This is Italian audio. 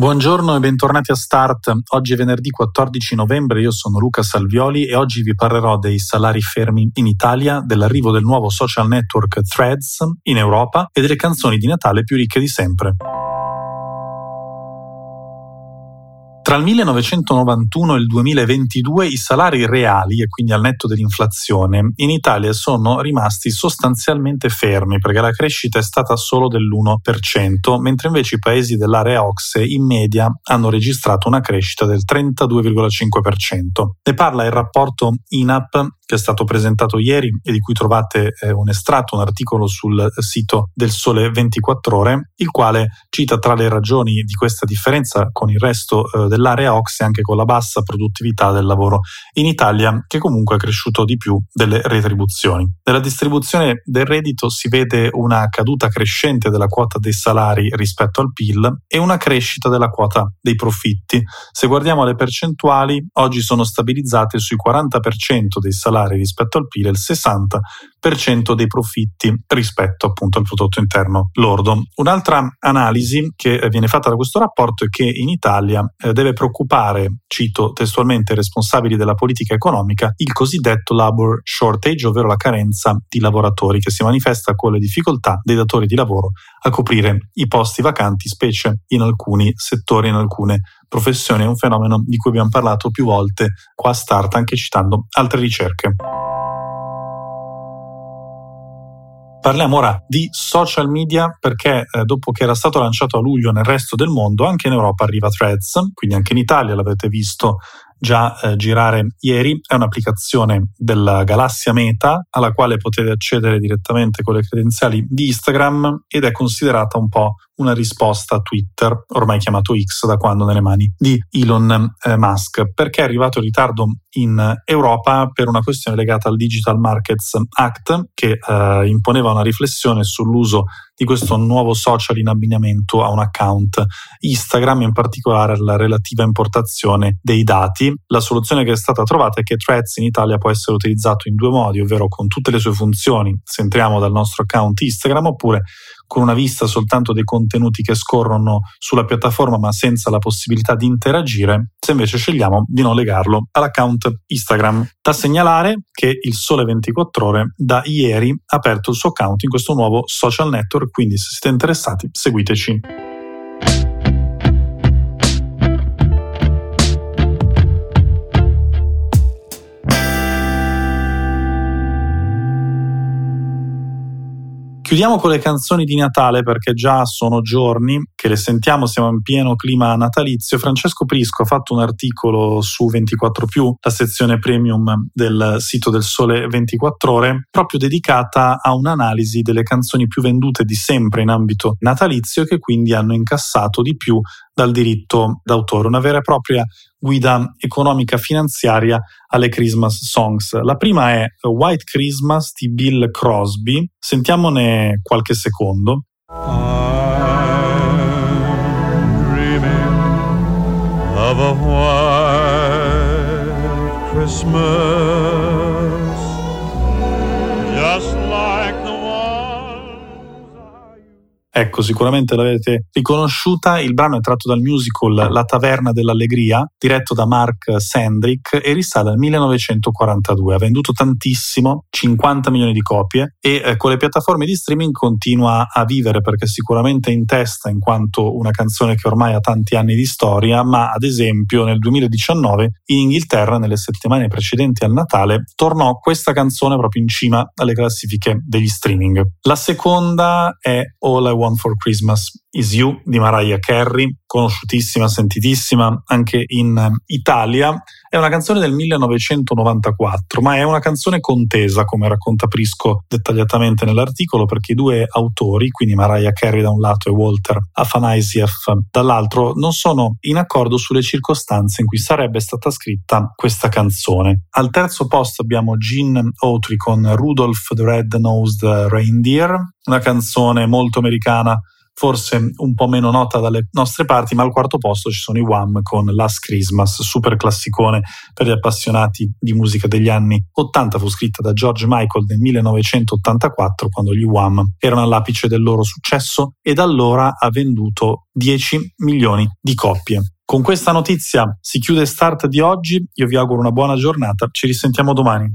Buongiorno e bentornati a Start. Oggi è venerdì 14 novembre, io sono Luca Salvioli e oggi vi parlerò dei salari fermi in Italia, dell'arrivo del nuovo social network Threads in Europa e delle canzoni di Natale più ricche di sempre. Tra il 1991 e il 2022 i salari reali, e quindi al netto dell'inflazione, in Italia sono rimasti sostanzialmente fermi perché la crescita è stata solo dell'1%, mentre invece i paesi dell'area OXE in media hanno registrato una crescita del 32,5%. Ne parla il rapporto INAP che è stato presentato ieri e di cui trovate eh, un estratto, un articolo sul sito del Sole 24 ore, il quale cita tra le ragioni di questa differenza con il resto eh, dell'area OXE anche con la bassa produttività del lavoro in Italia, che comunque è cresciuto di più delle retribuzioni. Nella distribuzione del reddito si vede una caduta crescente della quota dei salari rispetto al PIL e una crescita della quota dei profitti. Se guardiamo le percentuali, oggi sono stabilizzate sui 40% dei salari salari rispetto al PIL il 60% dei profitti rispetto appunto al prodotto interno lordo. Un'altra analisi che viene fatta da questo rapporto è che in Italia eh, deve preoccupare, cito testualmente, i responsabili della politica economica, il cosiddetto labor shortage, ovvero la carenza di lavoratori che si manifesta con le difficoltà dei datori di lavoro a coprire i posti vacanti, specie in alcuni settori, in alcune professioni, è un fenomeno di cui abbiamo parlato più volte qua a Start, anche citando altre ricerche. Parliamo ora di social media perché eh, dopo che era stato lanciato a luglio nel resto del mondo, anche in Europa arriva Threads, quindi anche in Italia l'avete visto già eh, girare ieri, è un'applicazione della galassia Meta alla quale potete accedere direttamente con le credenziali di Instagram ed è considerata un po' una risposta a Twitter, ormai chiamato X da quando nelle mani di Elon eh, Musk, perché è arrivato in ritardo in Europa per una questione legata al Digital Markets Act che eh, imponeva una riflessione sull'uso di questo nuovo social in abbinamento a un account Instagram, in particolare la relativa importazione dei dati. La soluzione che è stata trovata è che Threads in Italia può essere utilizzato in due modi, ovvero con tutte le sue funzioni, se entriamo dal nostro account Instagram, oppure con una vista soltanto dei contenuti che scorrono sulla piattaforma ma senza la possibilità di interagire, se invece scegliamo di non legarlo all'account Instagram. Da segnalare che il Sole 24 ore da ieri ha aperto il suo account in questo nuovo social network, quindi se siete interessati seguiteci. Chiudiamo con le canzoni di Natale perché già sono giorni che le sentiamo, siamo in pieno clima natalizio. Francesco Prisco ha fatto un articolo su 24 la sezione premium del sito del Sole 24 Ore, proprio dedicata a un'analisi delle canzoni più vendute di sempre in ambito natalizio che quindi hanno incassato di più dal diritto d'autore, una vera e propria guida economica finanziaria alle Christmas songs. La prima è White Christmas di Bill Crosby, sentiamone qualche secondo. Christmas Ecco, sicuramente l'avete riconosciuta. Il brano è tratto dal musical La Taverna dell'Allegria, diretto da Mark Sandrick e risale al 1942. Ha venduto tantissimo, 50 milioni di copie e eh, con le piattaforme di streaming continua a vivere perché sicuramente in testa in quanto una canzone che ormai ha tanti anni di storia, ma ad esempio nel 2019 in Inghilterra, nelle settimane precedenti al Natale, tornò questa canzone proprio in cima alle classifiche degli streaming. La seconda è All I Want for Christmas Is You di Mariah Carey, conosciutissima, sentitissima anche in eh, Italia. È una canzone del 1994, ma è una canzone contesa, come racconta Prisco dettagliatamente nell'articolo, perché i due autori, quindi Mariah Carey da un lato e Walter Afanasieff dall'altro, non sono in accordo sulle circostanze in cui sarebbe stata scritta questa canzone. Al terzo posto abbiamo Gene Autry con Rudolph the Red-Nosed Reindeer, una canzone molto americana forse un po' meno nota dalle nostre parti, ma al quarto posto ci sono i Wham con Last Christmas, super classicone per gli appassionati di musica degli anni 80, fu scritta da George Michael nel 1984 quando gli Wham erano all'apice del loro successo e da allora ha venduto 10 milioni di copie. Con questa notizia si chiude Start di oggi, io vi auguro una buona giornata, ci risentiamo domani.